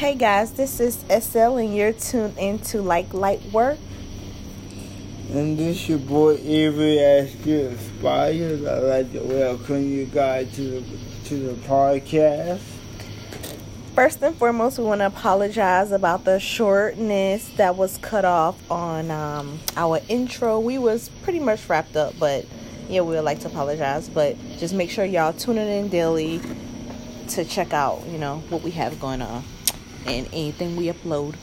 Hey guys, this is SL and you're tuned into Like Light Work. And this your boy Avery Askew Inspired. I'd like to welcome you guys to the to the podcast. First and foremost, we want to apologize about the shortness that was cut off on um, our intro. We was pretty much wrapped up, but yeah, we would like to apologize. But just make sure y'all tuning in daily to check out, you know, what we have going on and anything we upload.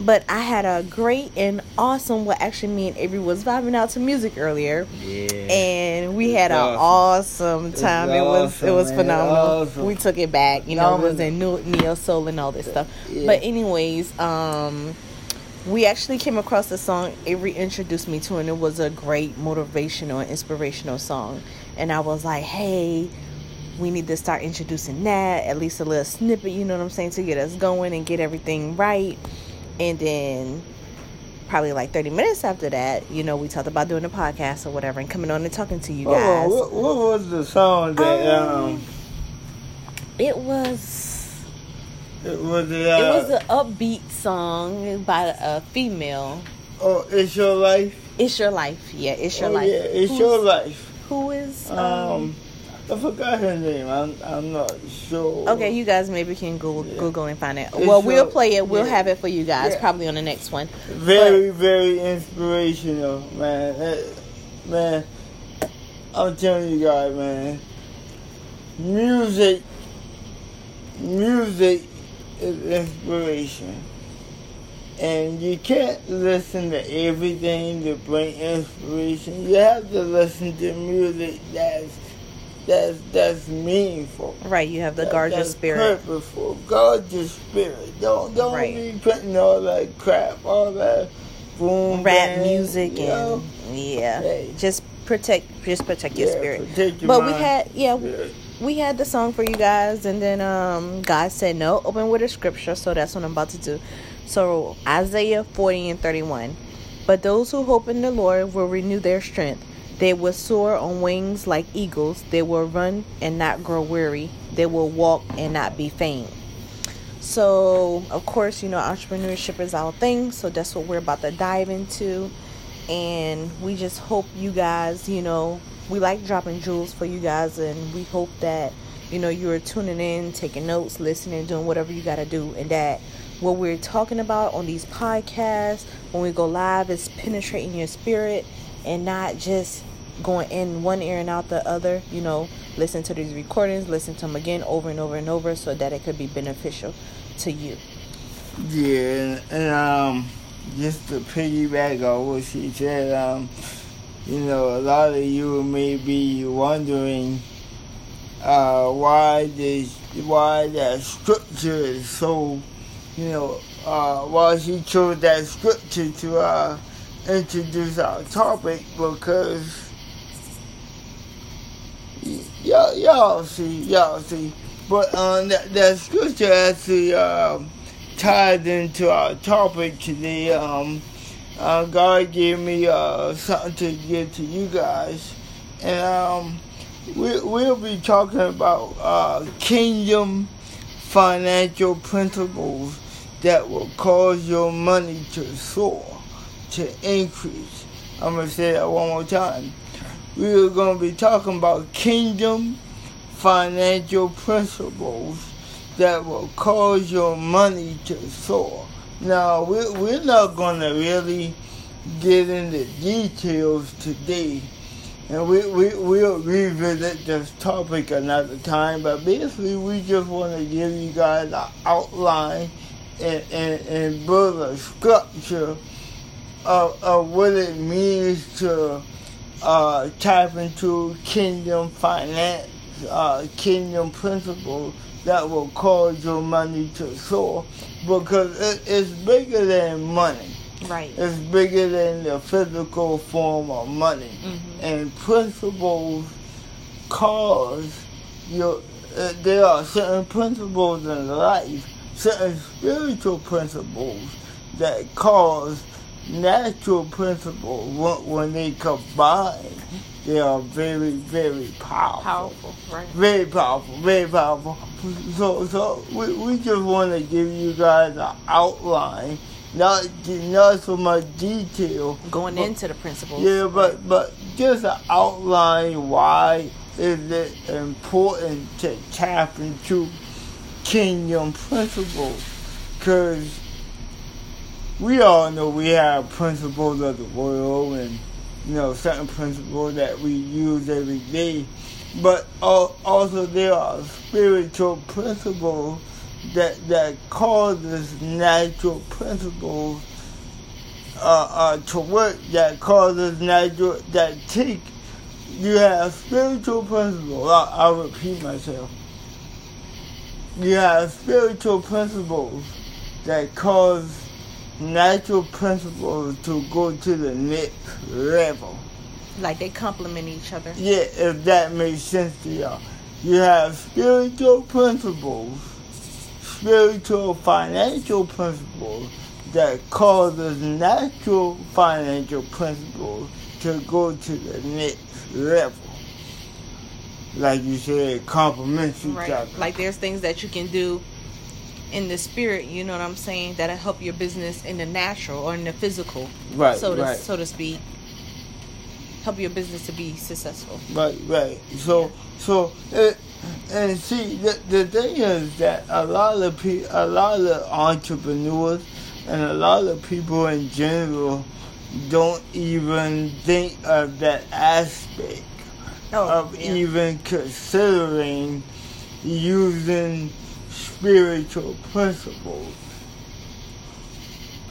But I had a great and awesome. Well, actually, me and Avery was vibing out to music earlier, Yeah. and we had an awesome. time. it was awesome, it was man. phenomenal. Awesome. We took it back. You know, it was in neo soul and all this stuff. Yeah. But anyways, um, we actually came across the song Avery introduced me to, and it was a great motivational and inspirational song. And I was like, hey. We need to start introducing that, at least a little snippet, you know what I'm saying, to get us going and get everything right. And then probably like 30 minutes after that, you know, we talked about doing the podcast or whatever and coming on and talking to you guys. what, what was the song that Um, um? It was It was it, it uh, was an upbeat song by a female. oh, it's your life. It's your life, yeah. It's your oh, life. Yeah, it's Who's- your life. Who is? Um, Um, I forgot her name. I'm I'm not sure. okay, you guys maybe can Google Yeah. Google and find it. It's Well, we'll play it. We'll yeah. have it for you guys Yeah. probably on the next one. Very, very inspirational, man. Man, I'm telling you guys, man. Music, music is inspiration. And you can't listen to everything to bring inspiration. You have to listen to music that's that's that's meaningful. Right, you have the That- gorgeous that's spirit. Purposeful, gorgeous spirit. Don't don't Right. be putting all that crap, all that boom, Rap bang, music you know? and yeah, Hey. just protect just protect your Yeah, spirit. protect your But we had yeah, Yeah. we had the song for you guys and then um God said no open with a scripture so that's what I'm about to do so Isaiah 40 and 31 but those who hope in the Lord will renew their strength they will soar on wings like eagles. They will run and not grow weary. They will walk and not be faint. So of course you know entrepreneurship is our thing. So that's what we're about to dive into. And we just hope you guys you know we like dropping jewels for you guys. And we hope that you know you're tuning in taking notes listening doing whatever you got to do. And that what we're talking about on these podcasts when we go live is penetrating your spirit and not just going in one ear and out the other you know listen to these recordings listen to them again over and over and over so that it could be beneficial to you. Yeah, and, um, just to piggyback on what she said, um, you know, a lot of you may be wondering uh, why this, why that scripture is so, you know, uh, why she chose that scripture to uh, introduce our topic because y'all, y'all see, y'all see, but um, that, that scripture actually um, tied into our topic today. Um, uh, God gave me uh, something to give to you guys, and um, we, we'll be talking about uh, kingdom financial principles that will cause your money to soar, to increase. I'm gonna say that one more time. We're gonna be talking about kingdom financial principles that will cause your money to soar. Now, we're, we're not going to really get into details today, and we, we, we'll revisit this topic another time, but basically, we just want to give you guys an outline and, and, and build a structure of, of what it means to uh, tap into kingdom finance, uh, kingdom principles that will cause your money to soar because it, it's bigger than money. right It's bigger than the physical form of money. Mm-hmm. And principles cause your. Uh, there are certain principles in life, certain spiritual principles that cause natural principles when, when they combine. They are very, very powerful powerful right very powerful, very powerful. so so we, we just want to give you guys an outline, not not so much detail. Going but, into the principles. Yeah, but but just an outline why is it important to tap into kingdom principles, because we all know we have principles of the world and you know certain principles that we use every day but also there are spiritual principles that that causes natural principles uh, uh, to work that causes natural that take you have spiritual principles. I'll, I'll repeat myself. You have spiritual principles that cause natural principles to go to the next level like they complement each other. Yeah, if that makes sense to y'all. You have spiritual principles, spiritual financial principles that causes natural financial principles to go to the next level. Like you said, complements each right. other. Like there's things that you can do in the spirit, you know what I'm saying, that'll help your business in the natural or in the physical. Right. So to right. so to speak help your business to be successful. Right, right. So, yeah. so, uh, and see, the, the thing is that a lot of people, a lot of entrepreneurs, and a lot of people in general don't even think of that aspect oh, of yeah. even considering using spiritual principles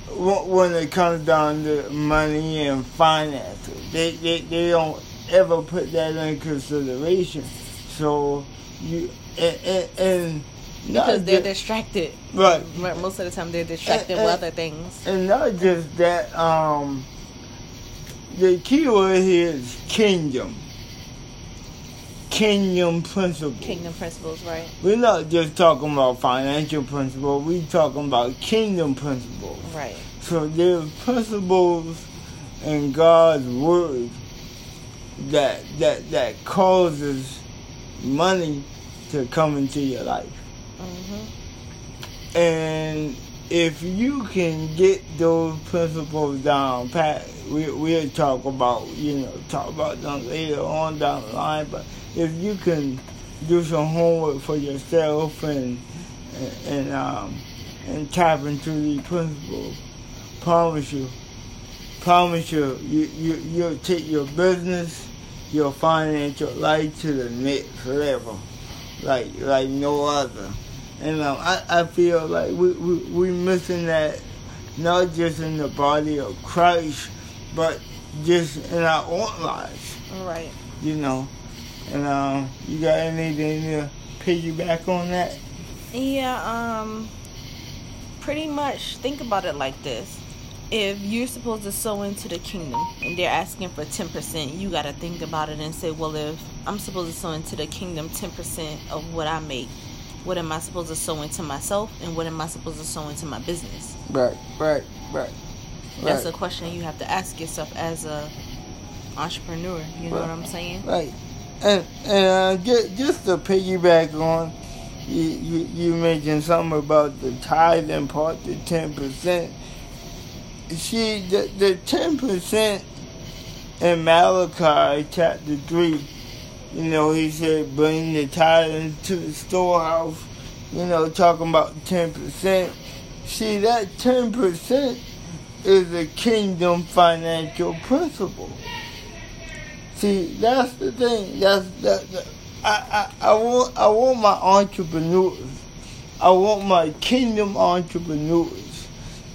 when it comes down to money and finances. They, they, they don't ever put that in consideration. So you and, and, and because they're just, distracted. Right. Most of the time they're distracted and, with other things. And not just that, um, the key word here is kingdom. Kingdom principles. Kingdom principles, right. We're not just talking about financial principles, we're talking about kingdom principles. Right. So there's principles in God's word that that that causes money to come into your life. Mm-hmm. And if you can get those principles down, Pat, we, we'll talk about, you know, talk about them later on down the line. But if you can do some homework for yourself and and, um and tap into these principles, promise you, promise you, you, you, you'll take your business, your financial life to the next level, like, like no other. And um, I, I feel like we, we, we missing that not just in the body of Christ, but just in our own lives. Right. You know. And um, you got anything to piggyback on that? Yeah, um, pretty much think about it like this if you're supposed to sow into the kingdom and they're asking for 10%, you got to think about it and say, well, if I'm supposed to sow into the kingdom 10% of what I make, what am I supposed to sow into myself and what am I supposed to sow into my business? Right, right, right. That's right. a question you have to ask yourself as a entrepreneur. You know right. what I'm saying? Right. And and uh, just, just to piggyback on, you, you, you mentioned something about the tithing part, the ten percent see the the ten percent in Malachi chapter three, you know, he said bring the tithe into the storehouse, you know, talking about ten percent. See that ten percent is a kingdom financial principle. See, that's the thing. That's that. that I, I, I want I want my entrepreneurs. I want my kingdom entrepreneurs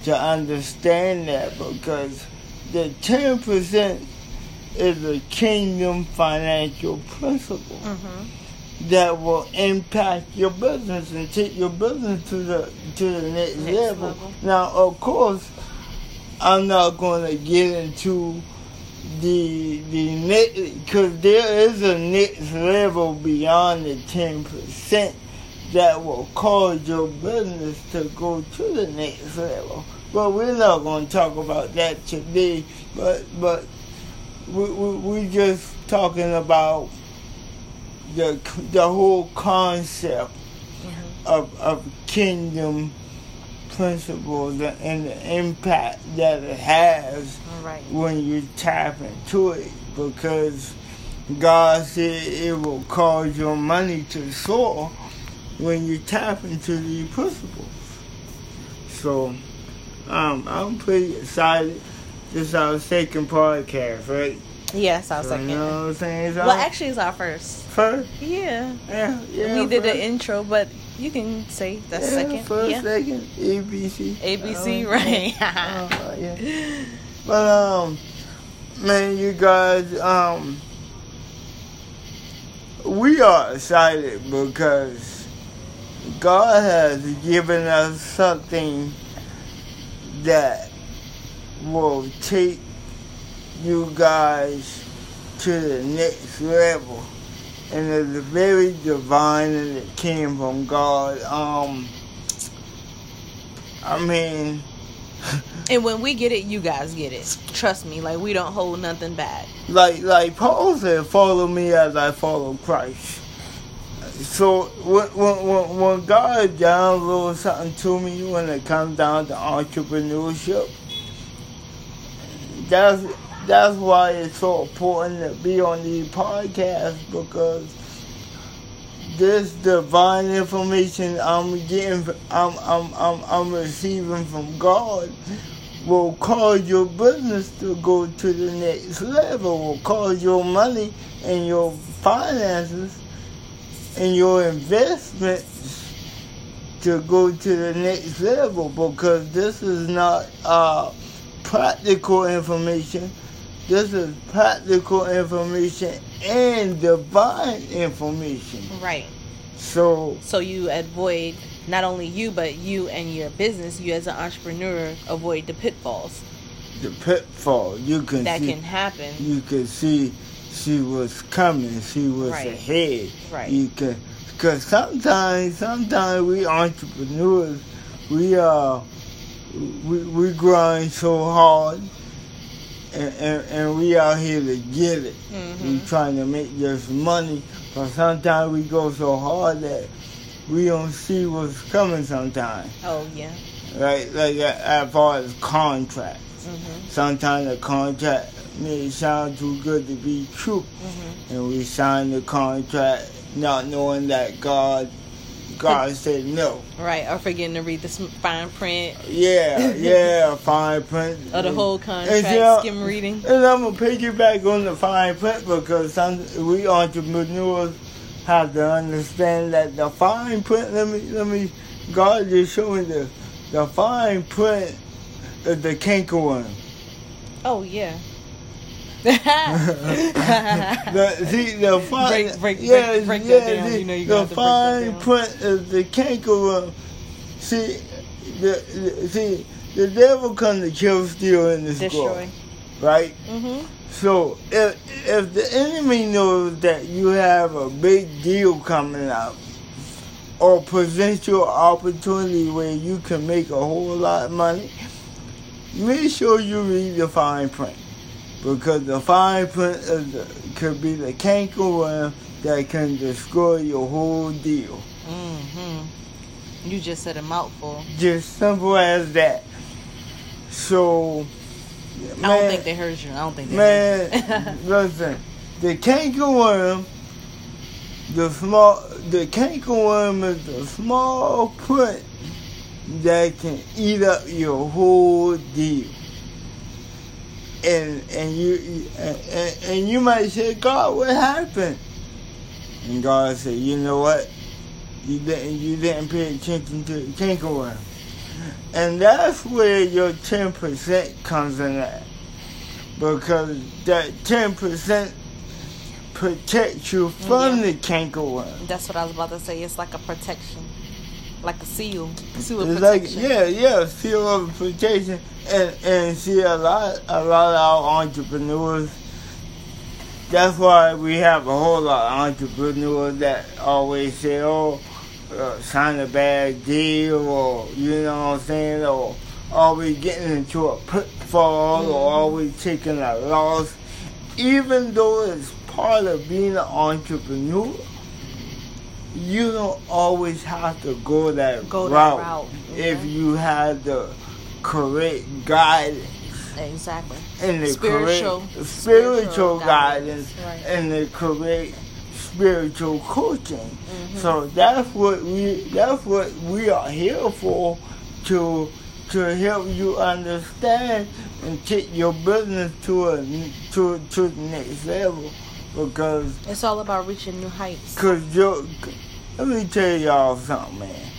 to understand that because the 10% is a kingdom financial principle mm-hmm. that will impact your business and take your business to the to the next, next level. level. Now, of course, I'm not going to get into the the next because there is a next level beyond the 10% that will cause your business to go to the next level. But we're not going to talk about that today. But but we we we just talking about the the whole concept mm-hmm. of, of kingdom principles and the impact that it has Right. when you tap into it because God said it will cause your money to soar when you tap into the principles. So um, I'm pretty excited. This is our second podcast, right? Yes, our So, second. You know what I'm saying? Well, actually, it's our first. first. Yeah. Yeah, yeah. we did first. the intro, but you can say that's yeah, second. First, yeah. second, ABC. ABC, Uh, right. uh, yeah. But um, man, you guys, um, we are excited because God has given us something that will take you guys to the next level. And it's very divine and it came from God. Um, I mean, and when we get it, you guys get it. Trust me, like we don't hold nothing back. like like Paul said, follow me as I follow Christ. So when when when, God downloads something to me when it comes down to entrepreneurship, that's that's why it's so important to be on these podcasts because this divine information I'm getting, I'm I'm I'm, I'm receiving from God will cause your business to go to the next level, will cause your money and your finances and your investments to go to the next level because this is not uh, practical information. This is practical information and divine information. Right. So So you avoid not only you, but you and your business. You as an entrepreneur avoid the pitfalls the pitfall you can that see, can happen. you can see she was coming, she was Right. ahead. Right. You can, because sometimes, sometimes we entrepreneurs, we uh, we we grind so hard, and, and, and we out here to get it. We Mhm. trying to make this money, but sometimes we go so hard that we don't see what's coming. Sometimes, Oh yeah. right? Like as far as contracts Mm-hmm. sometimes the contract may sound too good to be true, Mhm. and we sign the contract not knowing that God, God said no. Right. Or forgetting to read the fine print Yeah, yeah, fine print. of the whole contract. And, yeah, skim reading. And I'm gonna piggyback on the fine print because some we entrepreneurs have to understand that the fine print. Let me, let me. God just showing the the fine print of the cankerworm. Oh yeah. The, see, the fine, Break- break- yeah, break- break yeah, down. the, You know you're the fine print is the cankerworm. See, the, the see, the devil come to kill, steal, and destroy, right? Mhm. So if if the enemy knows that you have a big deal coming up, or presents you an opportunity where you can make a whole lot of money, make sure you read the fine print. Because the fine print is could be the cankerworm that can destroy your whole deal. Mhm. You just said a mouthful. Just simple as that. So, I don't think they heard you. I don't think they Man, heard you. listen, the cankerworm, the small, the cankerworm is a small print that can eat up your whole deal. And and you and, and, you might say, God, what happened? And God said, you know what? You didn't you didn't pay attention to the cankerworm. And that's where your ten percent comes in at because that ten percent protects you from Yeah. the cankerworm. That's what I was about to say. It's like a protection, like a seal, seal of It's like protection. yeah, yeah, seal of protection, and and see a lot, a lot of our entrepreneurs. That's why we have a whole lot of entrepreneurs that always say, "Oh, uh, sign a bad deal," or you know what I'm saying, or always getting into a pitfall, or always taking a loss, even though it's part of being an entrepreneur. You don't always have to go that Go that route, route, if you have the correct guidance Exactly. and the Spiritual- correct spiritual spiritual guidance, guidance, right. and the correct spiritual coaching. Mm-hmm. So that's what we that's what we are here for to to help you understand and take your business to a to to the next level because It's all about reaching new heights. cause you let me tell y'all something man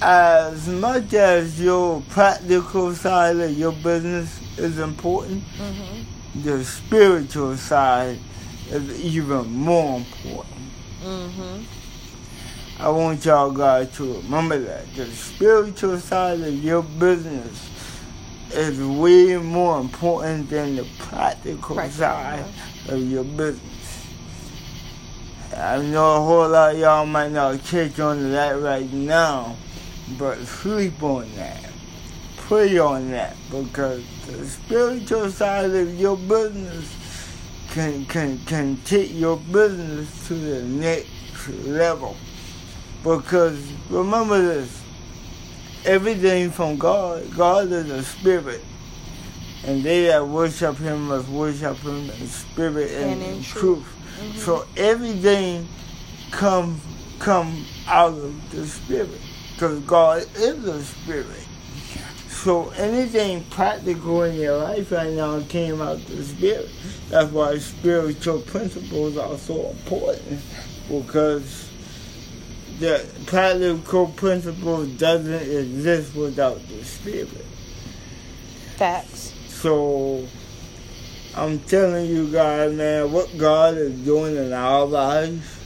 as much as your practical side of your business is important Mhm. the spiritual side is even more important Mhm. I want y'all guys to remember that the spiritual side of your business is way more important than the practical Practical, side of your business. I know a whole lot of y'all might not catch on to that right now, but sleep on that. Pray on that because the spiritual side of your business can can can take your business to the next level. Because remember this, everything from God, God is a spirit. And they that worship him must worship him in spirit and, And in truth. truth. Mm-hmm. So everything come come out of the spirit. Because God is a spirit. So anything practical in your life right now came out of the spirit. That's why spiritual principles are so important. Because the practical principle doesn't exist without the spirit. Facts. So I'm telling you guys, man, what God is doing in our lives.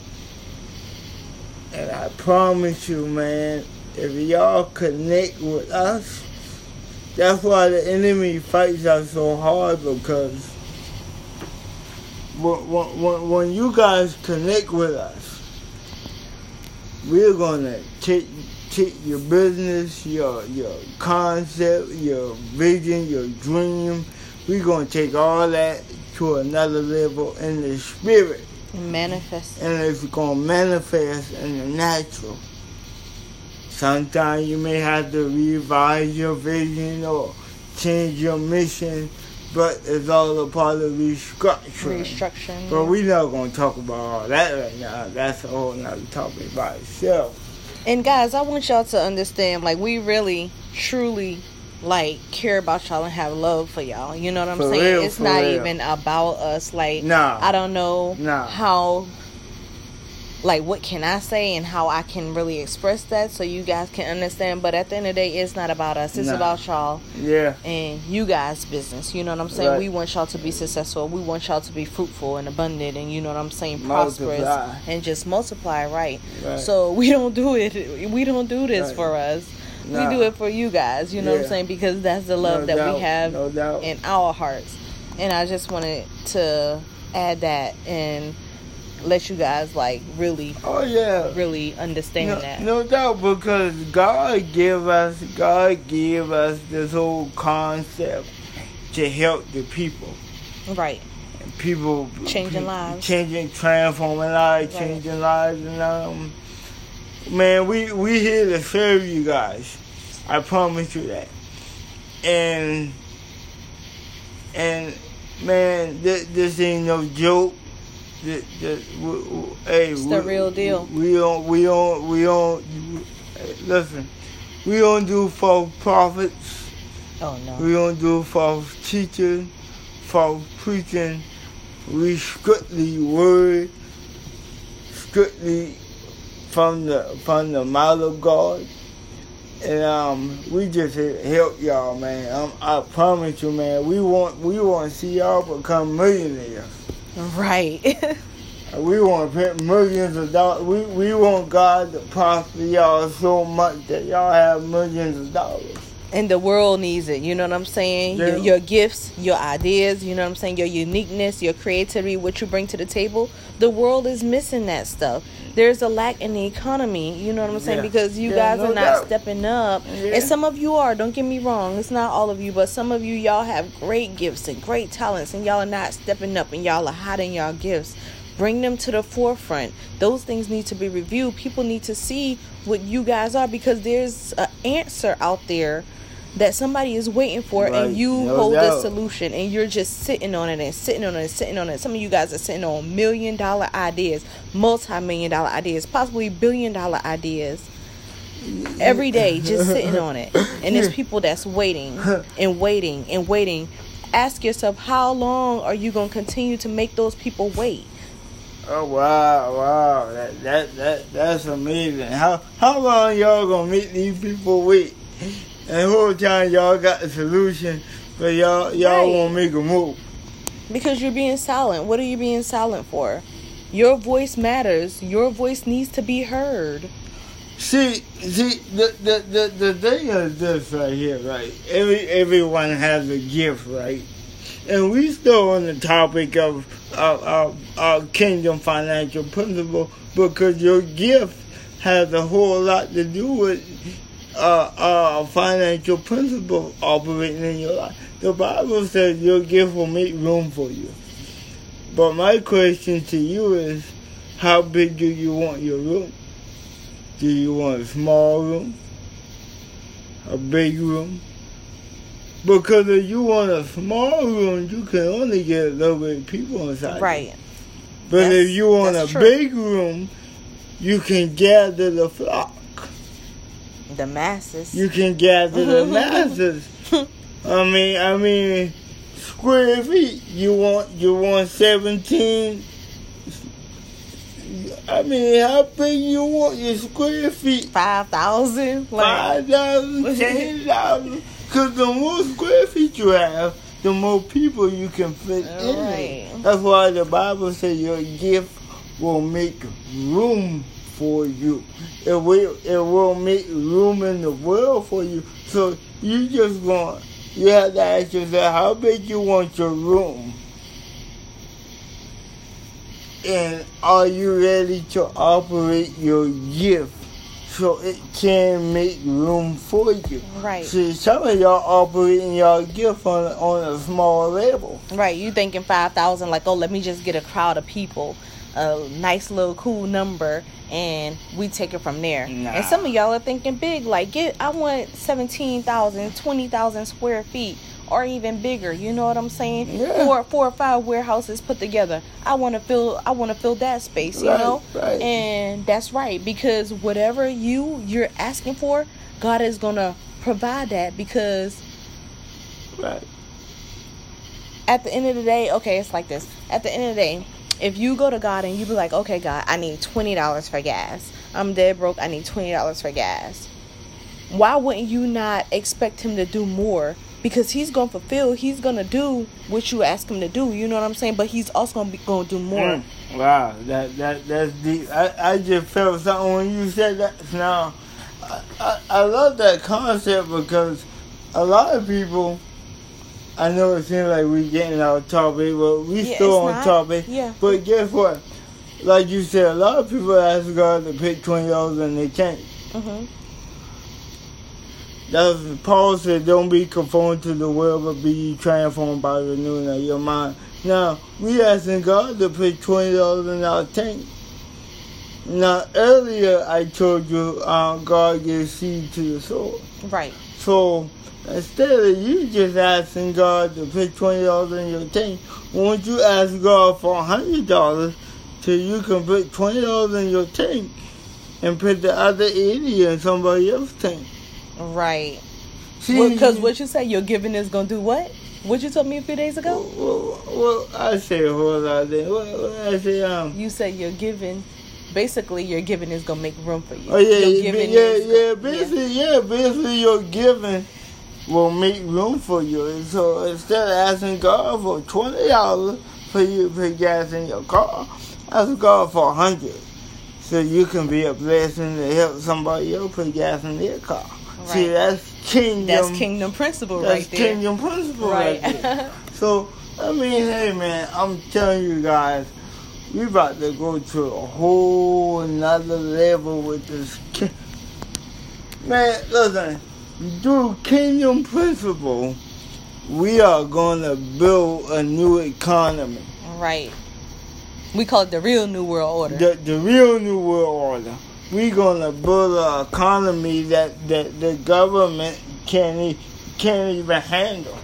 And I promise you, man, if y'all connect with us, that's why the enemy fights us so hard because when, when, when you guys connect with us, we're gonna take take your business, your your concept, your vision, your dream. We're gonna take all that to another level in the spirit, And manifest. and it's gonna manifest in the natural. Sometimes you may have to revise your vision or change your mission, but it's all a part of restructuring. Restructuring. But we not gonna talk about all that right now. That's a whole nother topic by itself. And guys, I want y'all to understand, like, we really, truly, like, care about y'all and have love for y'all. You know what I'm For saying? real, it's not real. even about us. Like, Nah. I don't know Nah. how, like, what can I say and how I can really express that so you guys can understand. But at the end of the day, it's not about us. It's Nah. about y'all Yeah. and you guys' business. You know what I'm saying? Right. We want y'all to be successful. We want y'all to be fruitful and abundant, and you know what I'm saying, prosperous Multiply. and just multiply, right? Right. So we don't do it. We don't do this Right. for us. Nah. We do it for you guys. You know what I'm saying? Because that's the love No that doubt, we have no in our hearts. And I just wanted to add that and let you guys like really, Oh yeah. really understand No, that. no doubt because God gave us God gave us this whole concept to help the people. Right. And people Changing pe- lives. Changing transforming lives, Right. changing lives and um man, we we here to serve you guys. I promise you that. And and man, this, this ain't no joke. This, this, we, we, hey, It's the we- real deal. We don't, we don't, we don't. Listen, we don't do false prophets. Oh no. We don't do false teaching, false preaching. We strictly word, strictly from the from the mouth of God. And um, we just help y'all, man. Um, I promise you, man. We want we want to see y'all become millionaires. Right. We want to millions of dollars. We we want God to prosper y'all so much that y'all have millions of dollars. And the world needs it. You know what I'm saying? Your, Yeah. your gifts, your ideas, you know what I'm saying? Your uniqueness, your creativity, what you bring to the table. The world is missing that stuff. There's a lack in the economy, you know what I'm saying? Yeah. Because you Yeah, guys no are not doubt. stepping up. And some of you are, don't get me wrong. It's not all of you, but some of you, y'all have great gifts and great talents, and y'all are not stepping up and y'all are hiding y'all gifts Bring them to the forefront. Those things need to be reviewed. People need to see what you guys are because there's an answer out there that somebody is waiting for Right, and you no hold the doubt. solution and you're just sitting on it and sitting on it and sitting on it. Some of you guys are sitting on million dollar ideas, multi million dollar ideas, possibly billion dollar ideas every day just sitting on it. And there's people that's waiting and waiting and waiting. Ask yourself, how long are you going to continue to make those people wait? Oh wow, wow, that that that that's amazing. How how long y'all gonna make these people wait? And whole time y'all got the solution, but y'all y'all Right. won't make a move. Because you're being silent. What are you being silent for? Your voice matters. Your voice needs to be heard. See, see, the the the, the thing is this right here, right? Every everyone has a gift, right? And we still on the topic of of kingdom financial principle because your gift has a whole lot to do with uh, uh, financial principle operating in your life. The Bible says your gift will make room for you. But my question to you is, how big do you want your room? Do you want a small room? A big room? Because if you want a small room, you can only get a little bit of people inside. Right. But if you want a true. big room, you can gather the flock. The masses. You can gather the masses. I mean, I mean, square feet. You want you want seventeen. I mean, how big you want your square feet? 5,000? Like, Five thousand, ten thousand. Because the more square feet you have, the more people you can fit in. Right. That's why the Bible says your gift will make room for you. It will it will make room in the world for you. So you just want you have to ask yourself how big you want your room. And are you ready to operate your gift so it can make room for you? right. See, some of y'all operating your gift on, on a small level. Right, you thinking five thousand? Like, oh, let me just get a crowd of people, a nice little cool number, and we take it from there. Nah. And some of y'all are thinking big, like, get I want 17,000, 20,000 square feet, or even bigger. You know what I'm saying? Yeah. Four, four or five warehouses put together. I want to fill, I want to fill that space. You Right, know, right. and that's right because whatever you you're asking for, God is gonna provide that because Right. at the end of the day, okay, it's like this. At the end of the day, if you go to God and you be like, okay, God, I need twenty dollars for gas. I'm dead broke. I need twenty dollars for gas. Why wouldn't you not expect Him to do more? Because He's gonna fulfill. He's gonna do what you ask Him to do. You know what I'm saying? But He's also gonna be gonna do more. Mm. Wow, that that that's deep. I, I just felt something when you said that. Now, I, I I love that concept because a lot of people. I know it seems like we're getting off topic, but we Yeah, still on not. topic. Yeah. But guess what? Like you said, a lot of people ask God to put twenty dollars in their tank. hmm That's Paul said, "Don't be conformed to the world, but be transformed by the renewing of your mind." Now we asking God to put twenty dollars in our tank. Now earlier I told you, uh, God gives seed to the soul. Right. So instead of you just asking God to put twenty dollars in your tank, won't you ask God for hundred dollars till you can put twenty dollars in your tank and put the other eighty in somebody else's tank? Right. Because what you say, your giving is gonna do what? What you told me a few days ago? Well, well, I say a whole lot of things. What, what I say, um, You said your giving. Basically, your giving is gonna make room for you. oh yeah, yeah, giving yeah, yeah, basically, yeah, basically your giving will make room for you. And so instead of asking God for twenty dollars for you to put gas in your car, ask God for a hundred, so you can be a blessing to help somebody else put gas in their car. See, that's kingdom. That's kingdom principle That's right there. kingdom principle Right. right there. So, I mean, hey man, I'm telling you guys, we about to go to a whole another level with this. ki- Man, listen, through kingdom principle, we are going to build a new economy. right. We call it the real New World Order. The the real New World Order. We're gonna build an economy that, that the government can't can't even handle.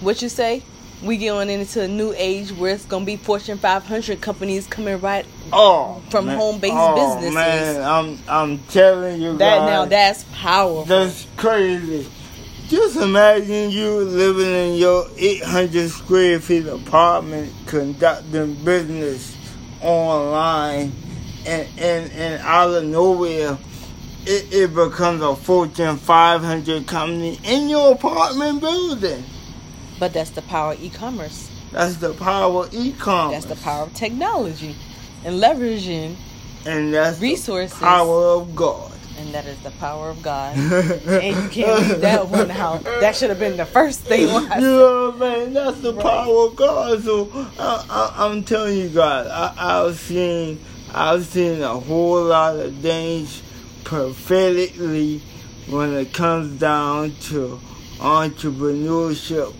what you say? We going into a new age where it's gonna be Fortune 500 companies coming right. Oh, From man. home-based oh, businesses. Man, I'm I'm telling you That guys, now that's powerful. that's crazy. Just imagine you living in your 800 square feet apartment, conducting business online, and and, and out of nowhere, it, it becomes a Fortune 500 company in your apartment building. But that's the power of e-commerce. That's the power of e-commerce. That's the power of technology and leveraging, and that's resources. the power of God. and that is the power of God. and you can't leave that one out. That should have been the first thing. when I You know what I mean? That's the power of God. So I, I, I'm telling you guys, I, I've seen, I've seen a whole lot of things prophetically when it comes down to entrepreneurship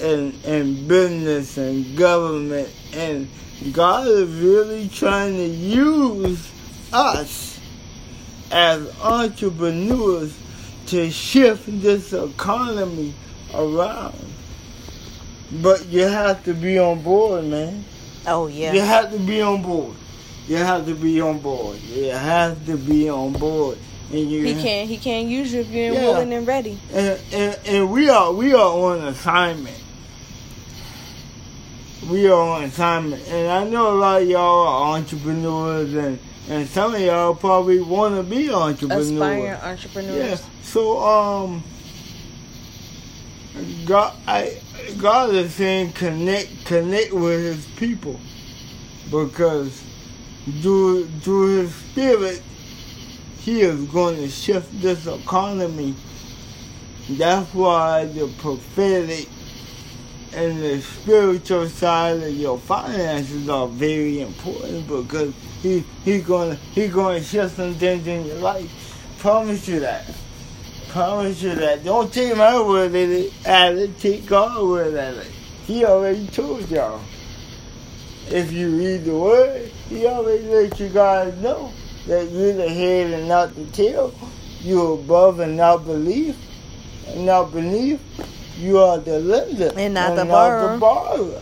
and, and business and government. And God is really trying to use us as entrepreneurs to shift this economy around. But you have to be on board, man. Oh yeah. You have to be on board. You have to be on board. You have to be on board. And you He can't. He can't use you if you're Yeah. willing and ready. and, and, and we are we are on assignment. We are on assignment, and I know a lot of y'all are entrepreneurs, and and some of y'all probably want to be entrepreneurs. Aspiring entrepreneurs. Yeah. So um, God, I God is saying connect connect with His people because through through His Spirit, He is going to shift this economy. That's why the prophetic and the spiritual side of your finances are very important because he he gonna he gonna shift some things in your life. Promise you that. Promise you that. Don't take my word at it. At it. Take God's word at it. He already told y'all. If you read the word, he already let you guys know that you're the head and not the tail. You're above and not beneath, and not beneath. You are the lender And not the borrower. borrower.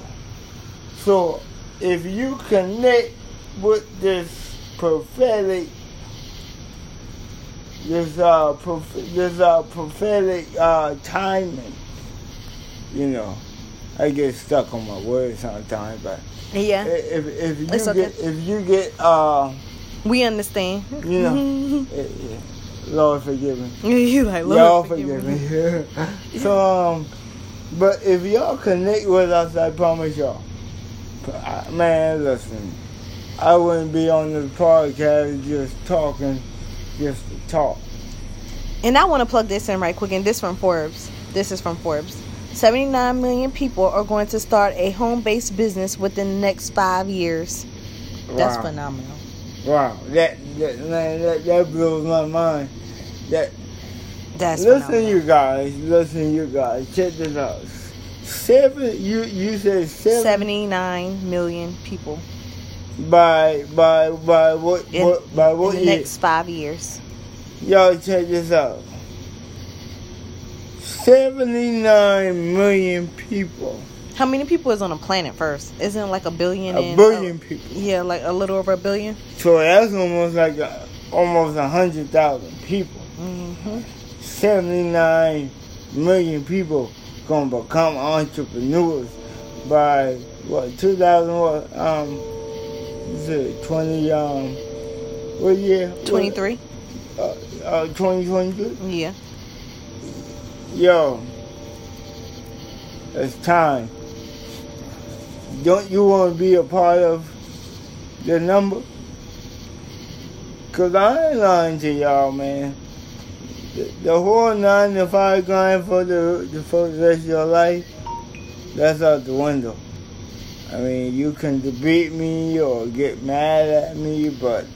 So if you connect with this prophetic, this uh, prof- this uh, prophetic uh, timing, you know, I get stuck on my words sometimes, but Yeah. if if you okay. get if you get uh, We understand. you know, eh, Lord forgive me. you like Lord, Y'all forgive forgive me. so, um, but if y'all connect with us, I promise y'all. Man, listen, I wouldn't be on this podcast just talking, just to talk. And I want to plug this in right quick. And this from Forbes. This is from Forbes. 79 million people are going to start a home-based business within the next five years. That's Wow. phenomenal. Wow, that that, man, that that blows my mind. That That's listen, you guys, listen, you guys, check this out. Seven, you you said seven 79 million people by by by what, in, what by what in the year? next five years. Y'all check this out. 79 million people. How many people is on the planet first? Isn't it like a billion? A billion people. Yeah, like a little over a billion. So that's almost like a, almost a 100,000 people. Hmm 79 million people gonna become entrepreneurs by what 2000 what um is it 20 um what year 23. uh, uh 2023 Yeah. Yo, it's time. Don't you want to be a part of the number? Cause I ain't lying to y'all, man. The, the whole nine to five grind for the, the for the rest of your life, that's out the window. I mean, you can debate me or get mad at me, but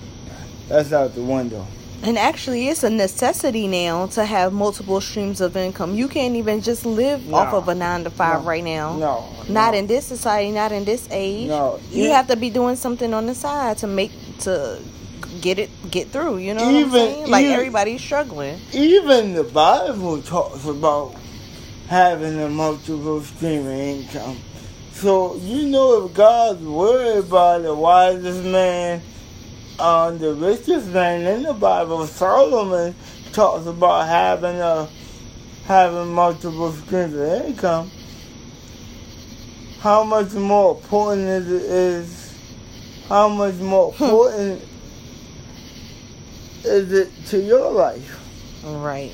that's out the window. And actually, it's a necessity now to have multiple streams of income. You can't even just live No. off of a nine to five No. right now. No. Not no. in this society, not in this age. No. You Yeah. have to be doing something on the side to make to get it get through. You know what Even-? Like even- everybody's struggling. Even the Bible talks about having a multiple stream of income. So you know if God's worried about the wisest man, um, the richest man in the Bible, Solomon talks about having a having multiple streams of income. How much more important is it is how much more important is it to your life? Right.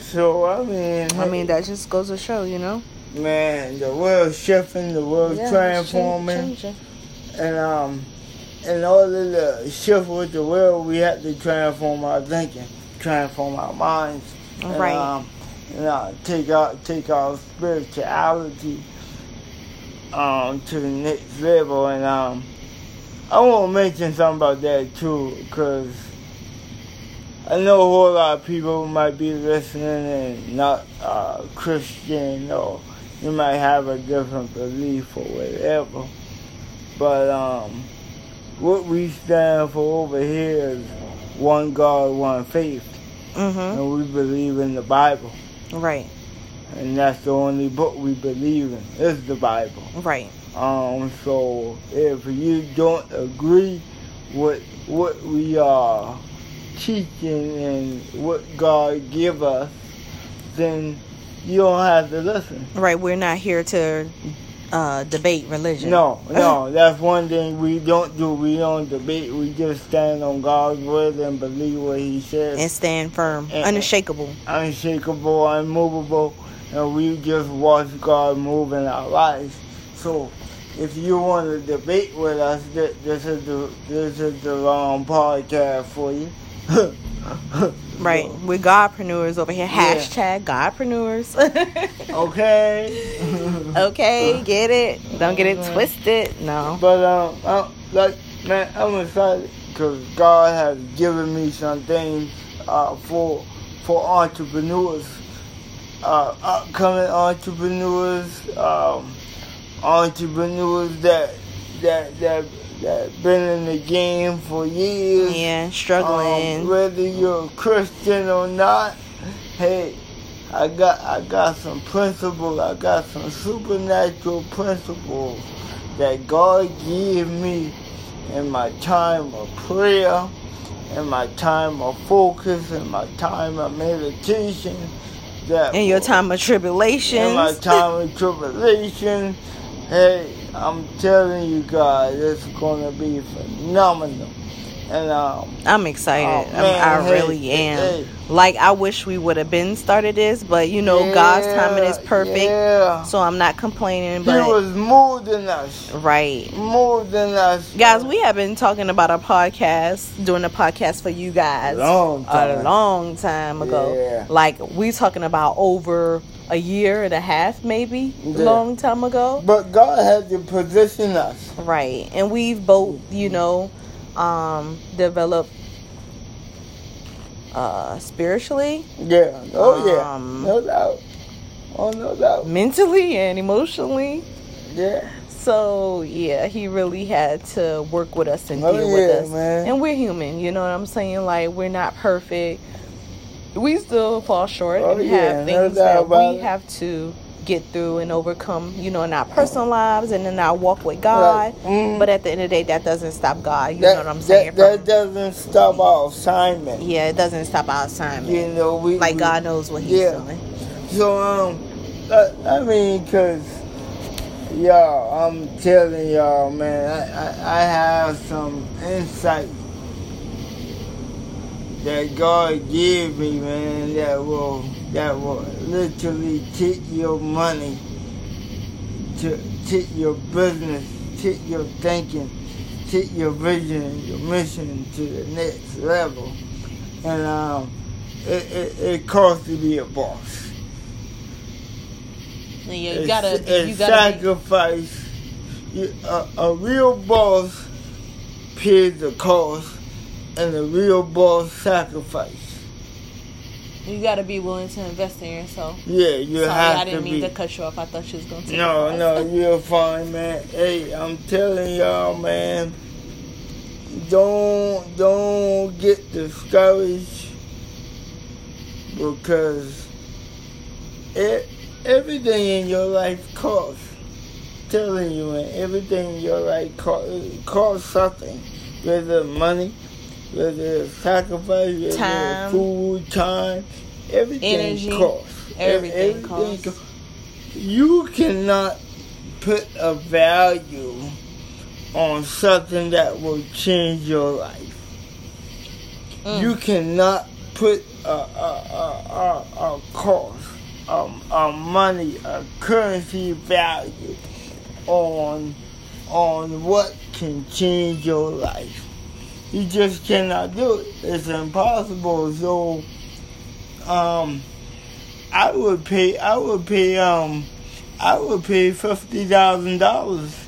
So I mean, I mean, that just goes to show, you know. man, the world's shifting, the world's Yeah, transforming, and um, in order to shift with the world, we have to transform our thinking, transform our minds, and, Right. um, and uh, take out take our spirituality um to the next level, and um, I want to mention something about that too, because. I know a whole lot of people might be listening and not uh, Christian or you might have a different belief or whatever. But um, what we stand for over here is one God, one faith. Mhm. And we believe in the Bible. Right. And that's the only book we believe in, is the Bible. Right. Um, so if you don't agree with what we are teaching and what God give us, then you don't have to listen. Right. We're not here to uh, debate religion. No, no, that's one thing we don't do. We don't debate. We just stand on God's word and believe what He says. and stand firm, And- unshakable. unshakable, unmovable, and we just watch God move in our lives. So, if you want to debate with us, th- this is the this is the wrong podcast for you. Right. We're Godpreneurs over here. Yeah. Hashtag Godpreneurs. Okay. okay, get it. Don't get it twisted. No. But um, i like man, I'm excited because God has given me some things uh, for for entrepreneurs, uh, upcoming entrepreneurs, um, entrepreneurs that that that that been in the game for years. Yeah, Um, struggling. whether you're a Christian or not, hey, I got I got some principles. I got some supernatural principles that God gave me in my time of prayer, in my time of focus, in my time of meditation. That in your time of tribulation. in my time of tribulation, hey, I'm telling you guys, it's gonna be phenomenal. And um, I'm excited. Oh, I'm- man, I hey, really am. hey. Like I wish we would have been started this, but you know God's timing is perfect, Yeah. so I'm not complaining. He But was more than us. right, More than us. guys, we have been talking about our podcast, doing a podcast for you guys Long a long time ago. Yeah. Like we talking about over a year and a half, maybe Yeah. long time ago. But God had to position us. Right. And we've both, you know, um, developed uh spiritually, Yeah. Oh yeah. Um, no doubt. Oh no doubt. mentally and emotionally. Yeah. So yeah, he really had to work with us and Oh, deal with us. man. And we're human, you know what I'm saying? Like we're not perfect. We still fall short Oh, and have things that we it. have to get through and overcome, you know, in our personal lives and in our walk with God. Mhm. But at the end of the day, that doesn't stop God. You that, know what I'm saying? That, that doesn't stop our assignment. yeah, it doesn't stop our assignment. You know, we Like we- God knows what He's Yeah. doing. So um, I, I mean, cause y'all, I'm telling y'all, man, I, I, I have some insight that God gave me, man, that will that will literally take your money, to take your business, take your thinking, take your vision, your mission to the next level, and um, it, it, it costs to be a boss. Yeah, you It's- gotta, it's you gotta. Be, sacrifice. You, a, a real boss pays the cost, and a real boss sacrifice. You gotta be willing to invest in yourself. Yeah, you Sorry, have I didn't to mean be. to cut you off. I thought you was gonna take No, no, you're fine, man. Hey, I'm telling y'all, man. Don't don't get discouraged because it, everything in your life costs. Telling you, man, everything in your life costs, costs something. Whether money, whether it's sacrifice, whether Time. it's food, time, everything Energy. costs. Everything Everything costs. co- You cannot put a value on something that will change your life. Mm. You cannot put a, a, a, a, a cost, um, a money, a currency value on on what can change your life. You just cannot do it. It's impossible. So, um, I would pay. I would pay. Um, I would pay fifty thousand dollars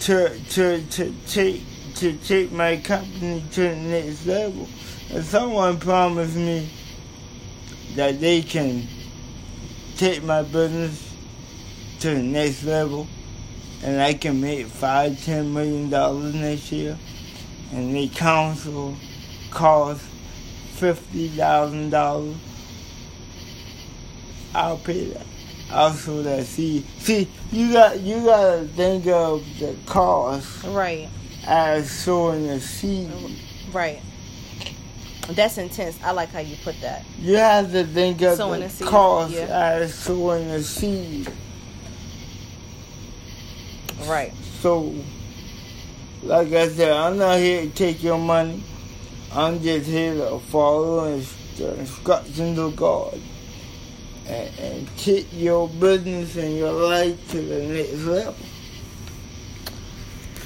to to to take to take my company to the next level. And someone promised me that they can take my business to the next level, and I can make five, ten million dollars next year, and the council costs fifty thousand dollars. I'll pay that. I'll sow that seed. See, you got you gotta think of the cost Right, as sowing the seed. right. That's intense. I like how you put that. You have to think of Sowing the seed, cost yeah. as sowing the seed. Right. So, like I said, I'm not here to take your money. I'm just here to follow the instructions of God and, and take your business and your life to the next level.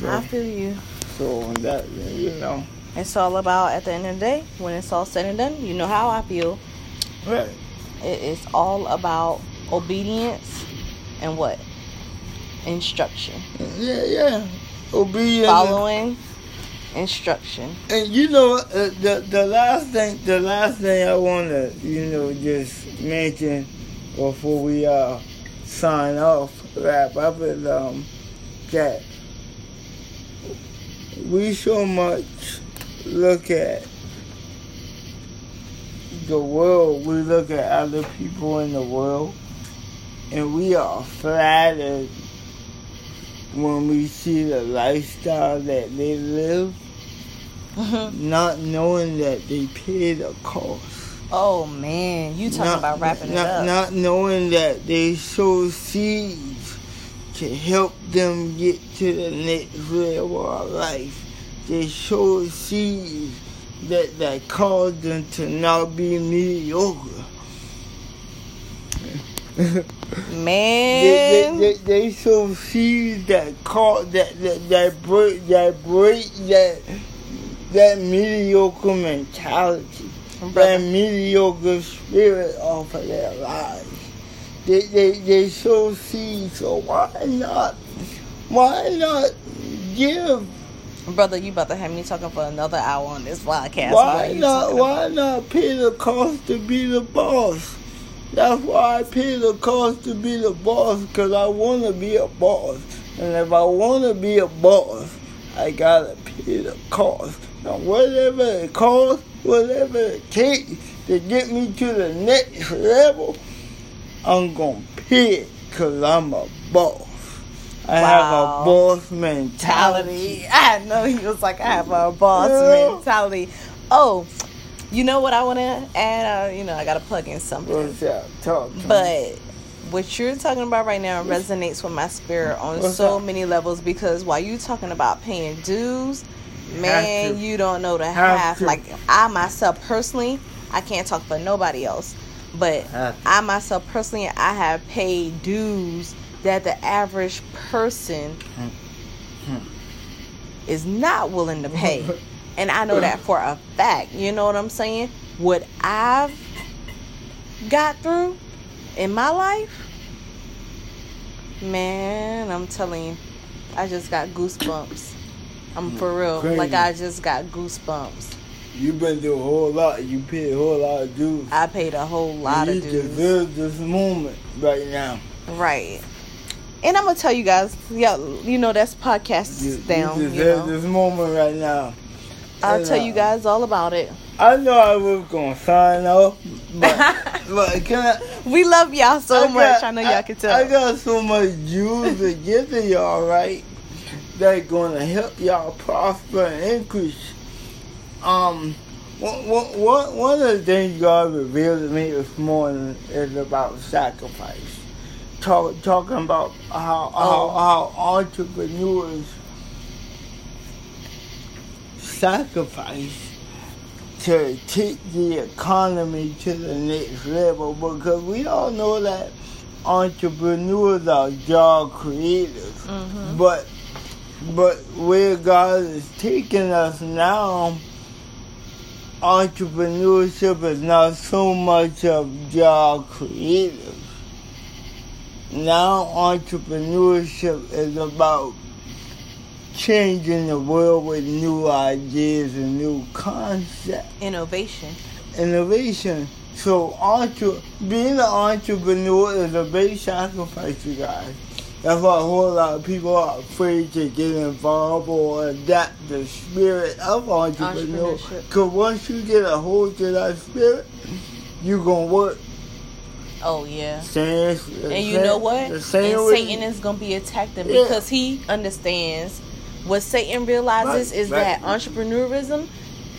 I feel you. so that you know, It's all about at the end of the day, when it's all said and done, you know how I feel. right? It is all about obedience and what? Instruction. Yeah, yeah. Obedience. Following instruction. And you know uh, the the last thing the last thing I want to you know just mention before we uh sign off wrap up is um that we so much look at the world we look at other people in the world and we are flattered when we see the lifestyle that they live not knowing that they pay the cost. oh man, you talking not, about wrapping not, it up. Not knowing that they sow seeds to help them get to the next level of life. They sow seeds that, that cause them to not be mediocre. they, man. they, they, they sow seeds that cause that, that, that break that break that that mediocre mentality, that mediocre spirit off of their lives. They they they sow seeds, so why not? Why not give? Brother, you about to have me talking for another hour on this podcast. Why not? Why about? not pay the cost to be the boss? That's why I pay the cost to be the boss, because I want to be a boss. And if I want to be a boss, I gotta pay the cost. And whatever it costs, whatever it takes to get me to the next level, I'm gonna pay it, because I'm a boss. I have a boss mentality. mentality. I know he was like, I have a boss Yeah. mentality. Oh, you know what I want to add? Uh, you know, I got to plug in something. Up? Talk. But what you're talking about right now resonates with my spirit on What's so up? many levels because while you're talking about paying dues, man, you don't know the Have half. to. Like I myself personally, I can't talk for nobody else, but I myself personally, I have paid dues that the average person Hmm. is not willing to pay. And I know that for a fact. You know what I'm saying? What I've got through in my life, man, I'm telling you, I just got goosebumps. I'm I'm for real. Crazy. Like I just got goosebumps. You've been through a whole lot. You paid a whole lot of dues. I paid a whole lot you of dues. You deserve this moment right now. Right. And I'm gonna tell you guys, yeah, you know that's podcast You, down. you You, deserve know, this moment right now. I'll tell uh, you guys all about it. I know I was gonna sign off, but, but can I? we love y'all so I much. got- I know y'all can tell. I got so much juice to give to y'all, right? That's gonna help y'all prosper and increase. Um, one, one- one one of the things God revealed to me this morning is about sacrifice. Talk, talking about how, Oh. how, how entrepreneurs sacrifice to take the economy to the next level because we all know that entrepreneurs are job creators. Mhm. But but where God is taking us now, entrepreneurship is not so much of job creators. Now entrepreneurship is about changing the world with new ideas and new concepts Innovation. innovation. So entre- being an entrepreneur is a big sacrifice, you guys. That's why a whole lot of people are afraid to get involved or adapt the spirit of entrepreneur. Entrepreneurship. Because once you get a hold to that spirit, you're going to work. Oh yeah. Same, And you know what? And same Satan is gonna be attacking Yeah. because he understands what Satan realizes Right, is right. that entrepreneurism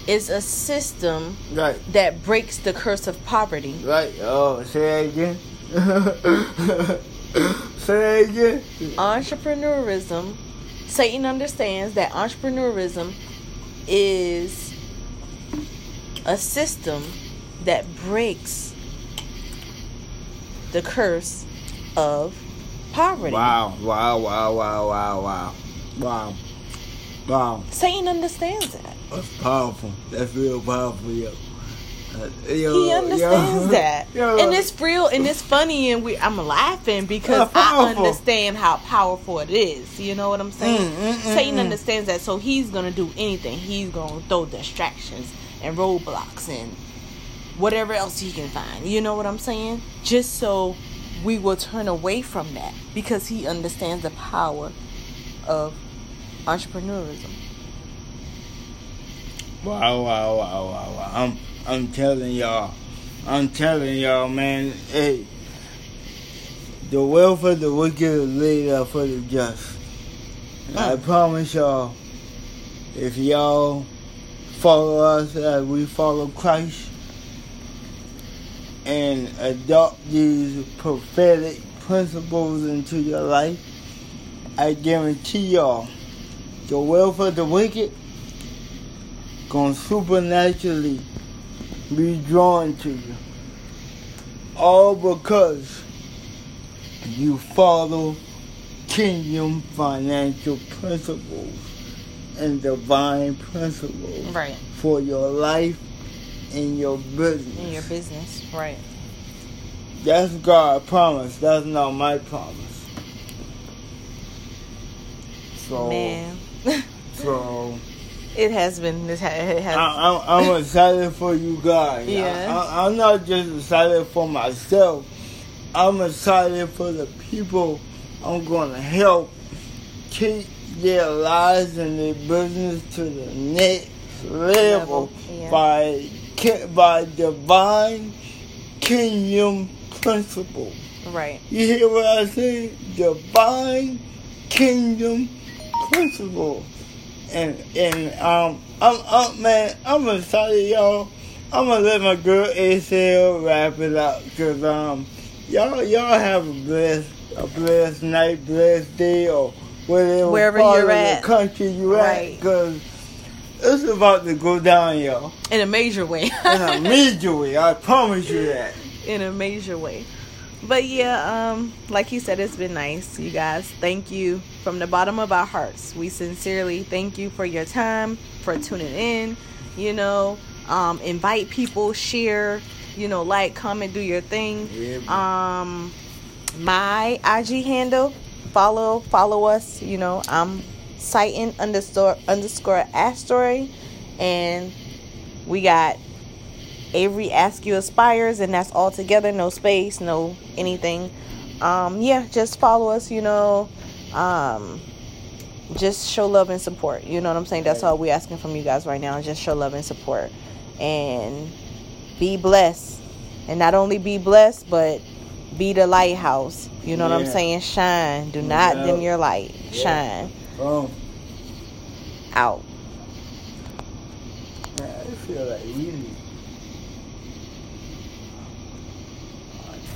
is a system Right, that breaks the curse of poverty. right. Oh, say that again. say that again. Entrepreneurism, Satan understands that entrepreneurism is a system that breaks the curse of poverty. Wow, wow, wow, wow, wow, wow. Wow. Wow. Satan understands that. That's powerful. That's real powerful, yo. Uh, yo, he understands yo. that, Yo. and it's real and it's funny, and we I'm laughing because I understand how powerful it is. You know what I'm saying? Mm, mm, mm, Satan mm. understands that, so he's gonna do anything. He's gonna throw distractions and roadblocks and whatever else he can find. You know what I'm saying? Just so we will turn away from that because he understands the power of entrepreneurism. Wow, wow, wow, wow, wow. I'm, I'm telling y'all. I'm telling y'all, man. Hey, the wealth of the wicked is laid out for the just. And I promise y'all, if y'all follow us as we follow Christ and adopt these prophetic principles into your life, I guarantee y'all, the wealth of the wicked gonna supernaturally be drawn to you. All because you follow kingdom financial principles and divine principles Right. for your life and your business. In your business. Right. That's God's promise. That's not my promise. So, Man. so It has been. It has. I, I'm, I'm excited for you guys. Yeah. I, I'm not just excited for myself. I'm excited for the people I'm going to help take their lives and their business to the next level, Level, yeah. by by divine kingdom principle. right. You hear what I say? Divine kingdom principle. And and um I'm I'm man, I'm excited y'all. I'm gonna let my girl ACL wrap it up because um y'all y'all have a blessed a blessed night, blessed day or whatever Wherever part you're of at. the country you Right. at because it's about to go down, y'all. In a major way. In a major way, I promise you that. in a major way. But yeah, um, like you said, it's been nice, you guys. Thank you from the bottom of our hearts. We sincerely thank you for your time, for tuning in. You know, um, invite people, share, you know, like, comment, do your thing. Yeah. Um, my IG handle, follow, follow us. You know, I'm Satan underscore underscore asteroid, and we got Avery Ask You Aspires, and that's all together, no space, no anything. Um, yeah, just follow us, you know. Um, just show love and support. You know what I'm saying? That's all we're asking from you guys right now. Just show love and support. And be blessed. And not only be blessed, but be the lighthouse. You know yeah. what I'm saying? Shine. Do not yeah. dim your light. Yeah. Shine. Boom. Out. Man, I feel like.